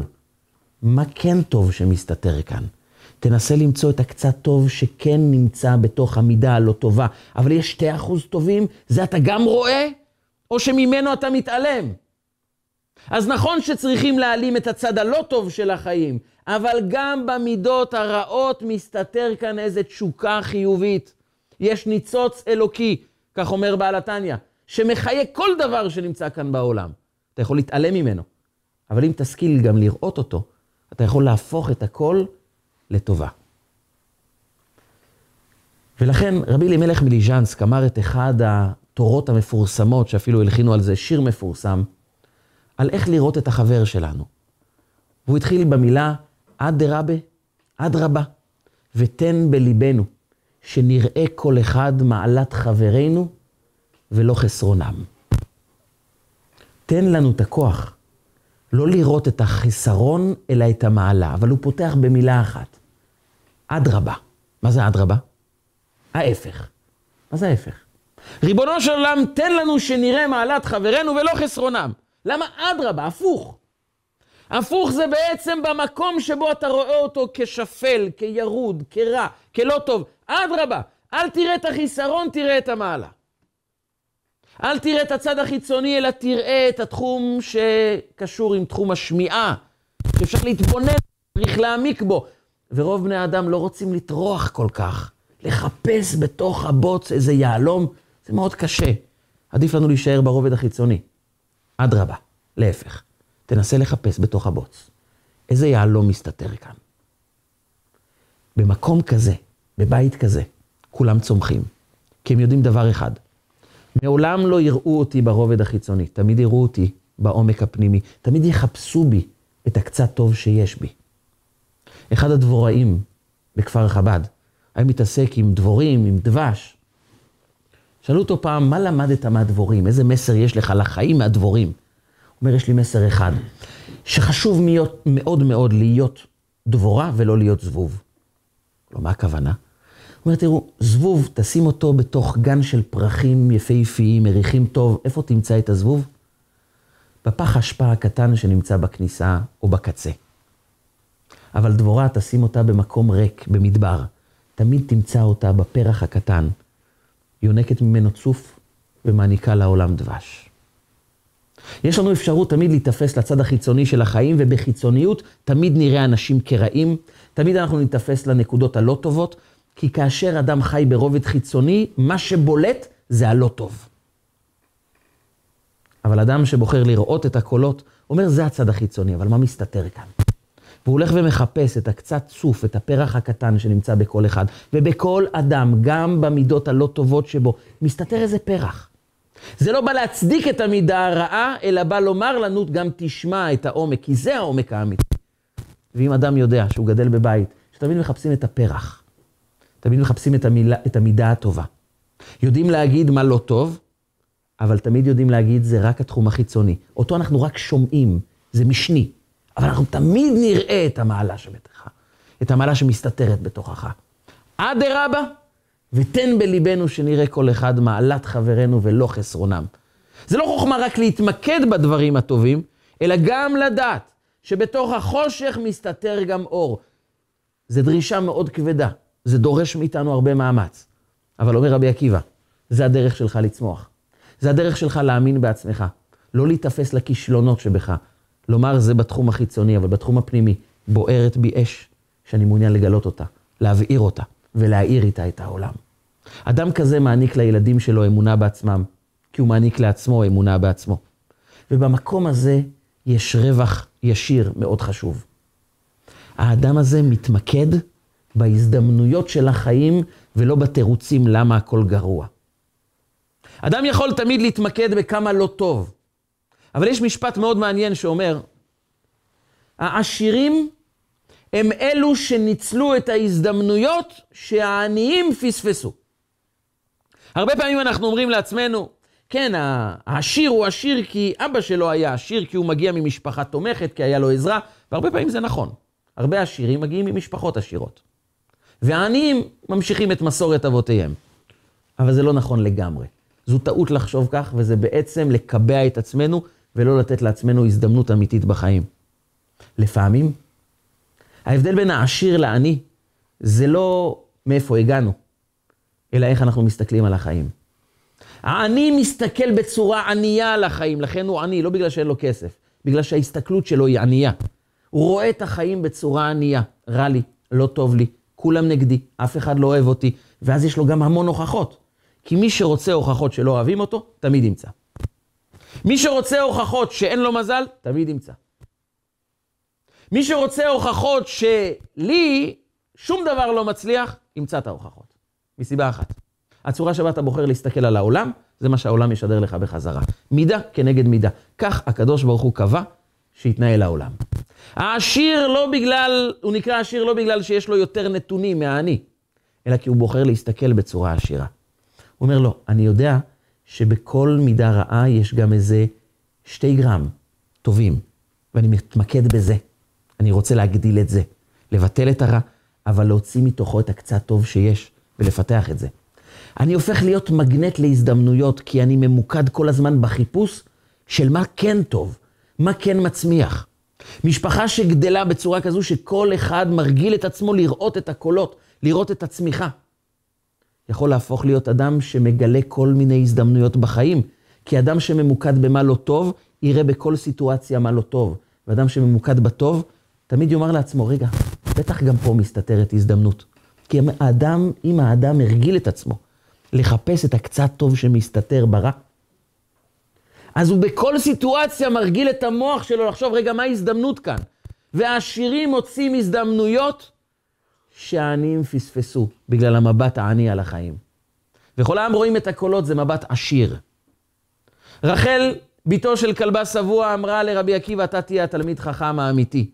מה כן טוב שמסתתר כאן? תנסה למצוא את הקצת טוב שכן נמצא בתוך המידה הלא טובה, אבל יש שתי אחוז טובים, זה אתה גם רואה, או שממנו אתה מתעלם? אז נכון שצריכים להעלים את הצד הלא טוב של החיים, אבל גם במידות הרעות מסתתר כאן איזו תשוקה חיובית. יש ניצוץ אלוקי, כך אומר בעל התניא, שמחיה כל דבר שנמצא כאן בעולם. אתה יכול להתעלם ממנו, אבל אם תשכיל גם לראות אותו, אתה יכול להפוך את הכל לטובה. ולכן רבי אלימלך מליז'נסק אמר את אחד התורות המפורסמות, שאפילו הלחינו על זה שיר מפורסם, על איך לראות את החבר שלנו. והוא התחיל במילה אדרבה, אדרבה, ותן בליבנו, שנראה כל אחד מעלת חברינו ולא חסרונם. תן לנו את הכוח לא לראות את החסרון, אלא את המעלה. אבל הוא פותח במילה אחת, אדרבה. מה זה אדרבה? ההפך. מה זה ההפך? ריבונו של עולם, תן לנו שנראה מעלת חברינו ולא חסרונם. למה אדרבה? הפוך. הפוך זה בעצם במקום שבו אתה רואה אותו כשפל, כירוד, כרע, כלא טוב. אדרבה, אל תראה את החיסרון, תראה את המעלה. אל תראה את הצד החיצוני, אלא תראה את התחום שקשור עם תחום השמיעה, שאפשר להתבונן, צריך להעמיק בו. ורוב בני האדם לא רוצים לטרוח כל כך, לחפש בתוך הבוץ איזה יהלום, זה מאוד קשה. עדיף לנו להישאר ברובד החיצוני. אדרבה, להפך. תנסה לחפש בתוך הבוץ. איזה יהלום מסתתר כאן? במקום כזה, בבית כזה, כולם צומחים. כי הם יודעים דבר אחד, מעולם לא יראו אותי ברובד החיצוני, תמיד יראו אותי בעומק הפנימי, תמיד יחפשו בי את הקצת טוב שיש בי. אחד הדבוראים בכפר חב"ד היה מתעסק עם דבורים, עם דבש. שאלו אותו פעם, מה למדת מהדבורים? איזה מסר יש לך לחיים מהדבורים? הוא אומר, יש לי מסר אחד, שחשוב מאוד מאוד, להיות דבורה ולא להיות זבוב. לא, מה הכוונה? אומר, תראו, זבוב, תשים אותו בתוך גן של פרחים יפהפיים, מריחים טוב, איפה תמצא את הזבוב? בפח האשפה הקטן שנמצא בכניסה או בקצה. אבל דבורה, תשים אותה במקום ריק, במדבר. תמיד תמצא אותה בפרח הקטן. יונקת ממנו צוף ומעניקה לעולם דבש. יש לנו אפשרות תמיד להיתפס לצד החיצוני של החיים, ובחיצוניות תמיד נראה אנשים כרעים, תמיד אנחנו ניתפס לנקודות הלא טובות, כי כאשר אדם חי ברובד חיצוני, מה שבולט זה הלא טוב. אבל אדם שבוחר לראות את הקולות, אומר, זה הצד החיצוני, אבל מה מסתתר כאן? והוא הולך ומחפש את הקצת צוף, את הפרח הקטן שנמצא בכל אחד, ובכל אדם, גם במידות הלא טובות שבו, מסתתר איזה פרח. זה לא בא להצדיק את המידה הרעה, אלא בא לומר לנו, גם תשמע את העומק, כי זה העומק האמיתי. ואם אדם יודע שהוא גדל בבית, שתמיד מחפשים את הפרח, תמיד מחפשים את, המילה, את המידה הטובה. יודעים להגיד מה לא טוב, אבל תמיד יודעים להגיד זה רק התחום החיצוני. אותו אנחנו רק שומעים, זה משני. אבל אנחנו תמיד נראה את המעלה שבתוכה, את המעלה שמסתתרת בתוכך. אדרבה, ותן בליבנו שנראה כל אחד מעלת חברנו ולא חסרונם. זה לא חוכמה רק להתמקד בדברים הטובים, אלא גם לדעת שבתוך החושך מסתתר גם אור. זו דרישה מאוד כבדה, זה דורש מאיתנו הרבה מאמץ. אבל אומר רבי עקיבא, זה הדרך שלך לצמוח. זה הדרך שלך להאמין בעצמך. לא להיתפס לכישלונות שבך. לומר זה בתחום החיצוני, אבל בתחום הפנימי, בוערת בי אש, שאני מעוניין לגלות אותה, להבעיר אותה ולהאיר איתה את העולם. אדם כזה מעניק לילדים שלו אמונה בעצמם, כי הוא מעניק לעצמו אמונה בעצמו. ובמקום הזה יש רווח ישיר מאוד חשוב. האדם הזה מתמקד בהזדמנויות של החיים ולא בתירוצים למה הכל גרוע. אדם יכול תמיד להתמקד בכמה לא טוב, אבל יש משפט מאוד מעניין שאומר, העשירים הם אלו שניצלו את ההזדמנויות שהעניים פספסו. הרבה פעמים אנחנו אומרים לעצמנו, כן, העשיר הוא עשיר כי אבא שלו היה עשיר, כי הוא מגיע ממשפחה תומכת, כי היה לו עזרה, והרבה פעמים זה נכון. הרבה עשירים מגיעים ממשפחות עשירות. והעניים ממשיכים את מסורת אבותיהם. אבל זה לא נכון לגמרי. זו טעות לחשוב כך, וזה בעצם לקבע את עצמנו ולא לתת לעצמנו הזדמנות אמיתית בחיים. לפעמים, ההבדל בין העשיר לעני זה לא מאיפה הגענו, אלא איך אנחנו מסתכלים על החיים. העני מסתכל בצורה ענייה על החיים, לכן הוא עני, לא בגלל שאין לו כסף, בגלל שההסתכלות שלו היא ענייה. הוא רואה את החיים בצורה ענייה, רע לי, לא טוב לי, כולם נגדי, אף אחד לא אוהב אותי, ואז יש לו גם המון הוכחות. כי מי שרוצה הוכחות שלא אוהבים אותו, תמיד ימצא. מי שרוצה הוכחות שאין לו מזל, תמיד ימצא. מי שרוצה הוכחות שלי שום דבר לא מצליח, ימצא את ההוכחות. מסיבה אחת. הצורה שבה אתה בוחר להסתכל על העולם, זה מה שהעולם ישדר לך בחזרה. מידה כנגד מידה. כך הקדוש ברוך הוא קבע שיתנהל העולם. העשיר לא בגלל, הוא נקרא עשיר לא בגלל שיש לו יותר נתונים מהעני, אלא כי הוא בוחר להסתכל בצורה עשירה. הוא אומר לו, אני יודע שבכל מידה רעה יש גם איזה שתי גרם טובים, ואני מתמקד בזה. אני רוצה להגדיל את זה, לבטל את הרע, אבל להוציא מתוכו את הקצת טוב שיש ולפתח את זה. אני הופך להיות מגנט להזדמנויות, כי אני ממוקד כל הזמן בחיפוש של מה כן טוב, מה כן מצמיח. משפחה שגדלה בצורה כזו שכל אחד מרגיל את עצמו לראות את הקולות, לראות את הצמיחה. יכול להפוך להיות אדם שמגלה כל מיני הזדמנויות בחיים. כי אדם שממוקד במה לא טוב, יראה בכל סיטואציה מה לא טוב. ואדם שממוקד בטוב, תמיד יאמר לעצמו, רגע, בטח גם פה מסתתרת הזדמנות. כי האדם, אם האדם הרגיל את עצמו לחפש את הקצת טוב שמסתתר ברע, אז הוא בכל סיטואציה מרגיל את המוח שלו לחשוב, רגע, מה ההזדמנות כאן? והעשירים מוצאים הזדמנויות שהעניים פספסו בגלל המבט העני על החיים. וכל העם רואים את הקולות, זה מבט עשיר. רחל, בתו של כלבה שבוע, אמרה לרבי עקיבא, אתה תהיה התלמיד חכם האמיתי.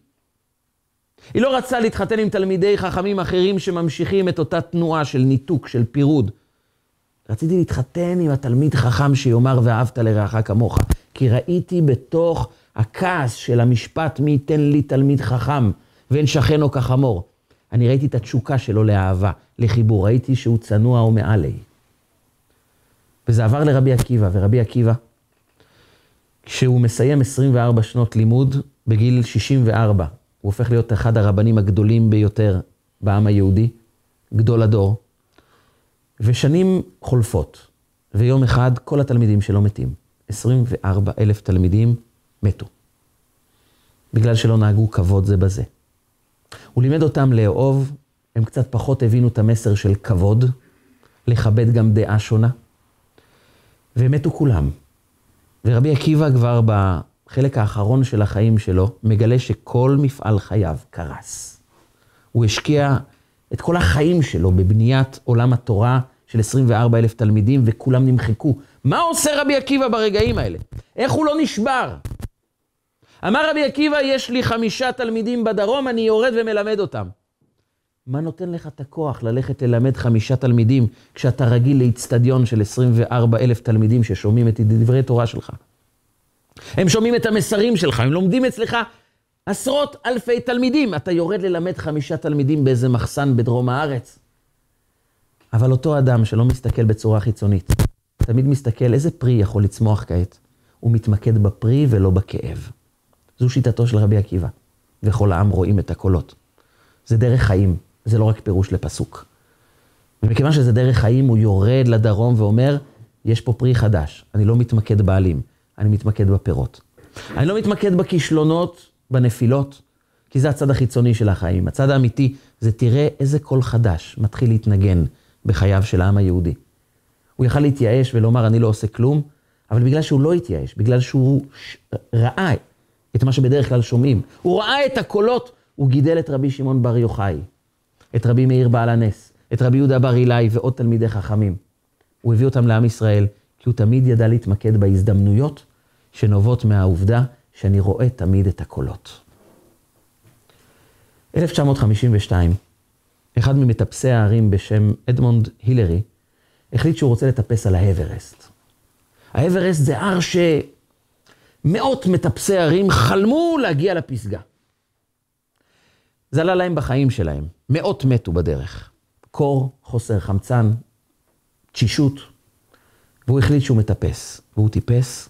היא לא רצה להתחתן עם תלמידי חכמים אחרים שממשיכים את אותה תנועה של ניתוק, של פירוד. רציתי להתחתן עם התלמיד חכם שיאמר ואהבת לרעך כמוך, כי ראיתי בתוך הכעס של המשפט מי ייתן לי תלמיד חכם ואין שכנו כחמור. אני ראיתי את התשוקה שלו לאהבה, לחיבור, ראיתי שהוא צנוע ומעלי. וזה עבר לרבי עקיבא, ורבי עקיבא, כשהוא מסיים 24 שנות לימוד, בגיל 64, הוא הופך להיות אחד הרבנים הגדולים ביותר בעם היהודי, גדול הדור. ושנים חולפות, ויום אחד כל התלמידים שלו מתים. 24 אלף תלמידים מתו, בגלל שלא נהגו כבוד זה בזה. הוא לימד אותם לאהוב, הם קצת פחות הבינו את המסר של כבוד, לכבד גם דעה שונה, והם מתו כולם. ורבי עקיבא כבר בחלק האחרון של החיים שלו, מגלה שכל מפעל חייו קרס. הוא השקיע את כל החיים שלו בבניית עולם התורה של 24 אלף תלמידים, וכולם נמחקו. מה עושה רבי עקיבא ברגעים האלה? איך הוא לא נשבר? אמר רבי עקיבא, יש לי חמישה תלמידים בדרום, אני יורד ומלמד אותם. מה נותן לך את הכוח ללכת ללמד חמישה תלמידים, כשאתה רגיל לאיצטדיון של 24 אלף תלמידים ששומעים את דברי תורה שלך? הם שומעים את המסרים שלך, הם לומדים אצלך עשרות אלפי תלמידים. אתה יורד ללמד חמישה תלמידים באיזה מחסן בדרום הארץ. אבל אותו אדם שלא מסתכל בצורה חיצונית, תמיד מסתכל איזה פרי יכול לצמוח כעת. הוא מתמקד בפרי ולא בכאב. זו שיטתו של רבי עקיבא, וכל העם רואים את הקולות. זה דרך חיים, זה לא רק פירוש לפסוק. ומכיוון שזה דרך חיים, הוא יורד לדרום ואומר, יש פה פרי חדש, אני לא מתמקד בעלים, אני מתמקד בפירות. אני לא מתמקד בכישלונות, בנפילות, כי זה הצד החיצוני של החיים. הצד האמיתי זה תראה איזה קול חדש מתחיל להתנגן בחייו של העם היהודי. הוא יכל להתייאש ולומר, אני לא עושה כלום, אבל בגלל שהוא לא התייאש, בגלל שהוא ראה את מה שבדרך כלל שומעים, הוא ראה את הקולות, הוא גידל את רבי שמעון בר יוחאי, את רבי מאיר בעל הנס, את רבי יהודה בר אילאי ועוד תלמידי חכמים. הוא הביא אותם לעם ישראל, כי הוא תמיד ידע להתמקד בהזדמנויות שנובעות מהעובדה שאני רואה תמיד את הקולות. 1952, אחד ממטפסי הערים בשם אדמונד הילרי, החליט שהוא רוצה לטפס על האברסט. האברסט זה הר שמאות מטפסי ערים חלמו להגיע לפסגה. זה עלה להם בחיים שלהם, מאות מתו בדרך. קור, חוסר חמצן, תשישות, והוא החליט שהוא מטפס. והוא טיפס,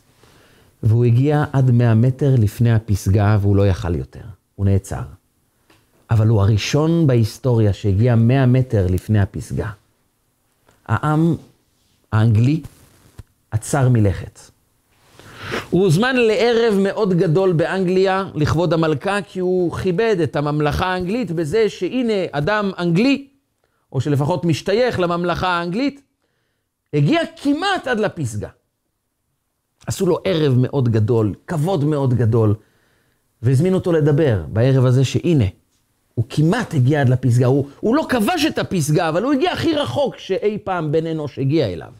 והוא הגיע עד 100 מטר לפני הפסגה, והוא לא יכל יותר. הוא נעצר. אבל הוא הראשון בהיסטוריה שהגיע 100 מטר לפני הפסגה. העם האנגלי עצר מלכת. הוא הוזמן לערב מאוד גדול באנגליה לכבוד המלכה, כי הוא כיבד את הממלכה האנגלית בזה שהנה אדם אנגלי, או שלפחות משתייך לממלכה האנגלית, הגיע כמעט עד לפסגה. עשו לו ערב מאוד גדול, כבוד מאוד גדול, והזמינו אותו לדבר בערב הזה שהנה, הוא כמעט הגיע עד לפסגה. הוא, הוא לא כבש את הפסגה, אבל הוא הגיע הכי רחוק שאי פעם בן אנוש הגיע אליו.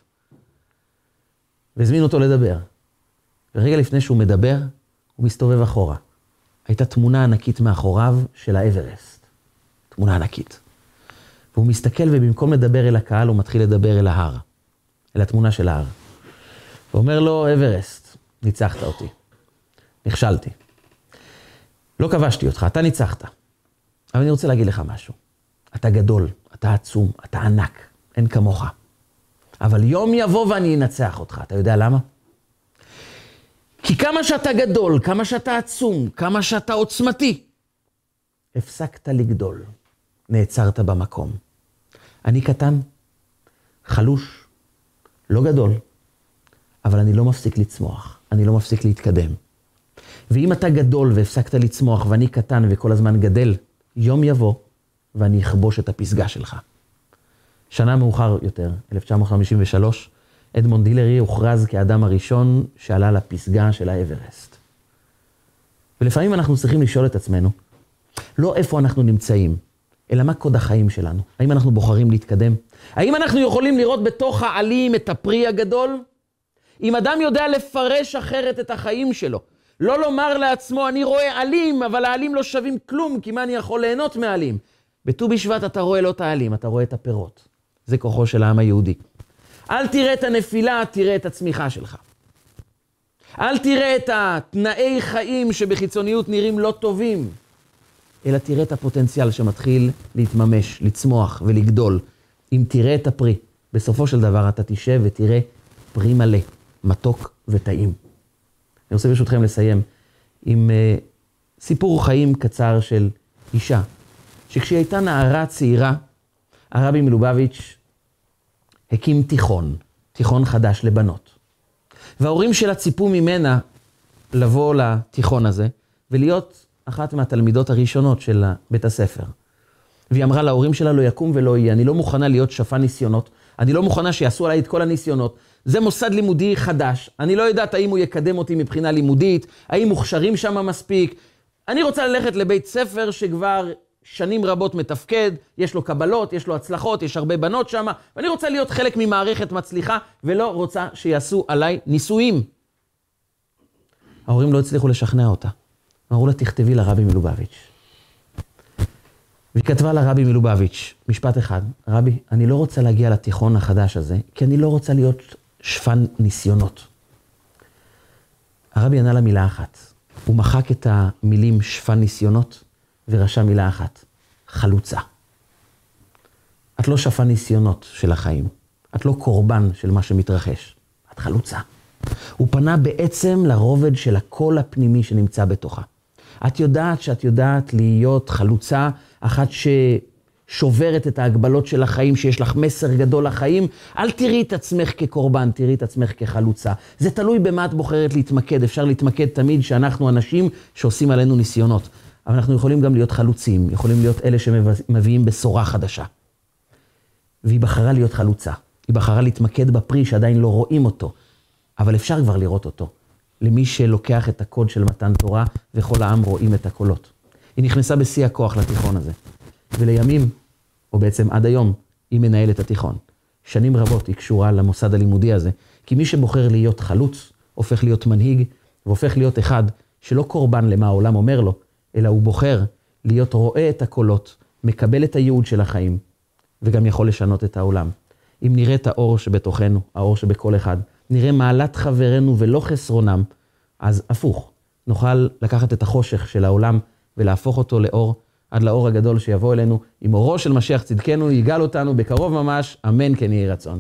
והזמינו אותו לדבר. ורגע לפני שהוא מדבר, הוא מסתובב אחורה. הייתה תמונה ענקית מאחוריו של האברסט. תמונה ענקית. והוא מסתכל, ובמקום לדבר אל הקהל, הוא מתחיל לדבר אל ההר. אל התמונה של ההר. ואומר לו, אברסט, ניצחת אותי. נכשלתי. לא כבשתי אותך, אתה ניצחת. אבל אני רוצה להגיד לך משהו. אתה גדול, אתה עצום, אתה ענק, אין כמוך. אבל יום יבוא ואני אנצח אותך. אתה יודע למה? כי כמה שאתה גדול, כמה שאתה עצום, כמה שאתה עוצמתי, הפסקת לגדול, נעצרת במקום. אני קטן, חלוש, לא גדול, אבל אני לא מפסיק לצמוח, אני לא מפסיק להתקדם. ואם אתה גדול והפסקת לצמוח ואני קטן וכל הזמן גדל, יום יבוא ואני אכבוש את הפסגה שלך. שנה מאוחר יותר, 1953, אדמונד הילרי הוכרז כאדם הראשון שעלה לפסגה של האברסט. ולפעמים אנחנו צריכים לשאול את עצמנו, לא איפה אנחנו נמצאים, אלא מה קוד החיים שלנו. האם אנחנו בוחרים להתקדם? האם אנחנו יכולים לראות בתוך העלים את הפרי הגדול? אם אדם יודע לפרש אחרת את החיים שלו, לא לומר לעצמו, אני רואה עלים, אבל העלים לא שווים כלום, כי מה אני יכול ליהנות מעלים? בט"ו בשבט אתה רואה לא את העלים, אתה רואה את הפירות. זה כוחו של העם היהודי. אל תראה את הנפילה, תראה את הצמיחה שלך. אל תראה את התנאי חיים שבחיצוניות נראים לא טובים, אלא תראה את הפוטנציאל שמתחיל להתממש, לצמוח ולגדול. אם תראה את הפרי, בסופו של דבר אתה תשב ותראה פרי מלא, מתוק וטעים. אני רוצה ברשותכם לסיים עם uh, סיפור חיים קצר של אישה, שכשהיא הייתה נערה צעירה, הרבי מלובביץ' הקים תיכון, תיכון חדש לבנות. וההורים שלה ציפו ממנה לבוא לתיכון הזה ולהיות אחת מהתלמידות הראשונות של בית הספר. והיא אמרה להורים שלה, לא יקום ולא יהיה, אני לא מוכנה להיות שפן ניסיונות, אני לא מוכנה שיעשו עליי את כל הניסיונות. זה מוסד לימודי חדש, אני לא יודעת האם הוא יקדם אותי מבחינה לימודית, האם מוכשרים שם מספיק. אני רוצה ללכת לבית ספר שכבר שנים רבות מתפקד, יש לו קבלות, יש לו הצלחות, יש הרבה בנות שם, ואני רוצה להיות חלק ממערכת מצליחה, ולא רוצה שיעשו עליי ניסויים. ההורים לא הצליחו לשכנע אותה. אמרו לה, תכתבי לרבי מלובביץ'. והיא כתבה לרבי מלובביץ', משפט אחד, רבי, אני לא רוצה להגיע לתיכון החדש הזה, כי אני לא רוצה להיות שפן ניסיונות. הרבי ענה לה מילה אחת, הוא מחק את המילים שפן ניסיונות ורשם מילה אחת, חלוצה. את לא שפן ניסיונות של החיים, את לא קורבן של מה שמתרחש, את חלוצה. הוא פנה בעצם לרובד של הקול הפנימי שנמצא בתוכה. את יודעת שאת יודעת להיות חלוצה, אחת ששוברת את ההגבלות של החיים, שיש לך מסר גדול לחיים, אל תראי את עצמך כקורבן, תראי את עצמך כחלוצה. זה תלוי במה את בוחרת להתמקד. אפשר להתמקד תמיד שאנחנו אנשים שעושים עלינו ניסיונות. אבל אנחנו יכולים גם להיות חלוצים, יכולים להיות אלה שמביאים בשורה חדשה. והיא בחרה להיות חלוצה. היא בחרה להתמקד בפרי שעדיין לא רואים אותו, אבל אפשר כבר לראות אותו. למי שלוקח את הקוד של מתן תורה, וכל העם רואים את הקולות. היא נכנסה בשיא הכוח לתיכון הזה. ולימים, או בעצם עד היום, היא מנהלת התיכון. שנים רבות היא קשורה למוסד הלימודי הזה, כי מי שבוחר להיות חלוץ, הופך להיות מנהיג, והופך להיות אחד שלא קורבן למה העולם אומר לו, אלא הוא בוחר להיות רואה את הקולות, מקבל את הייעוד של החיים, וגם יכול לשנות את העולם. אם נראה את האור שבתוכנו, האור שבכל אחד, נראה מעלת חברינו ולא חסרונם, אז הפוך, נוכל לקחת את החושך של העולם ולהפוך אותו לאור, עד לאור הגדול שיבוא אלינו. עם אורו של משיח צדקנו, יגאל אותנו בקרוב ממש, אמן כן יהי רצון.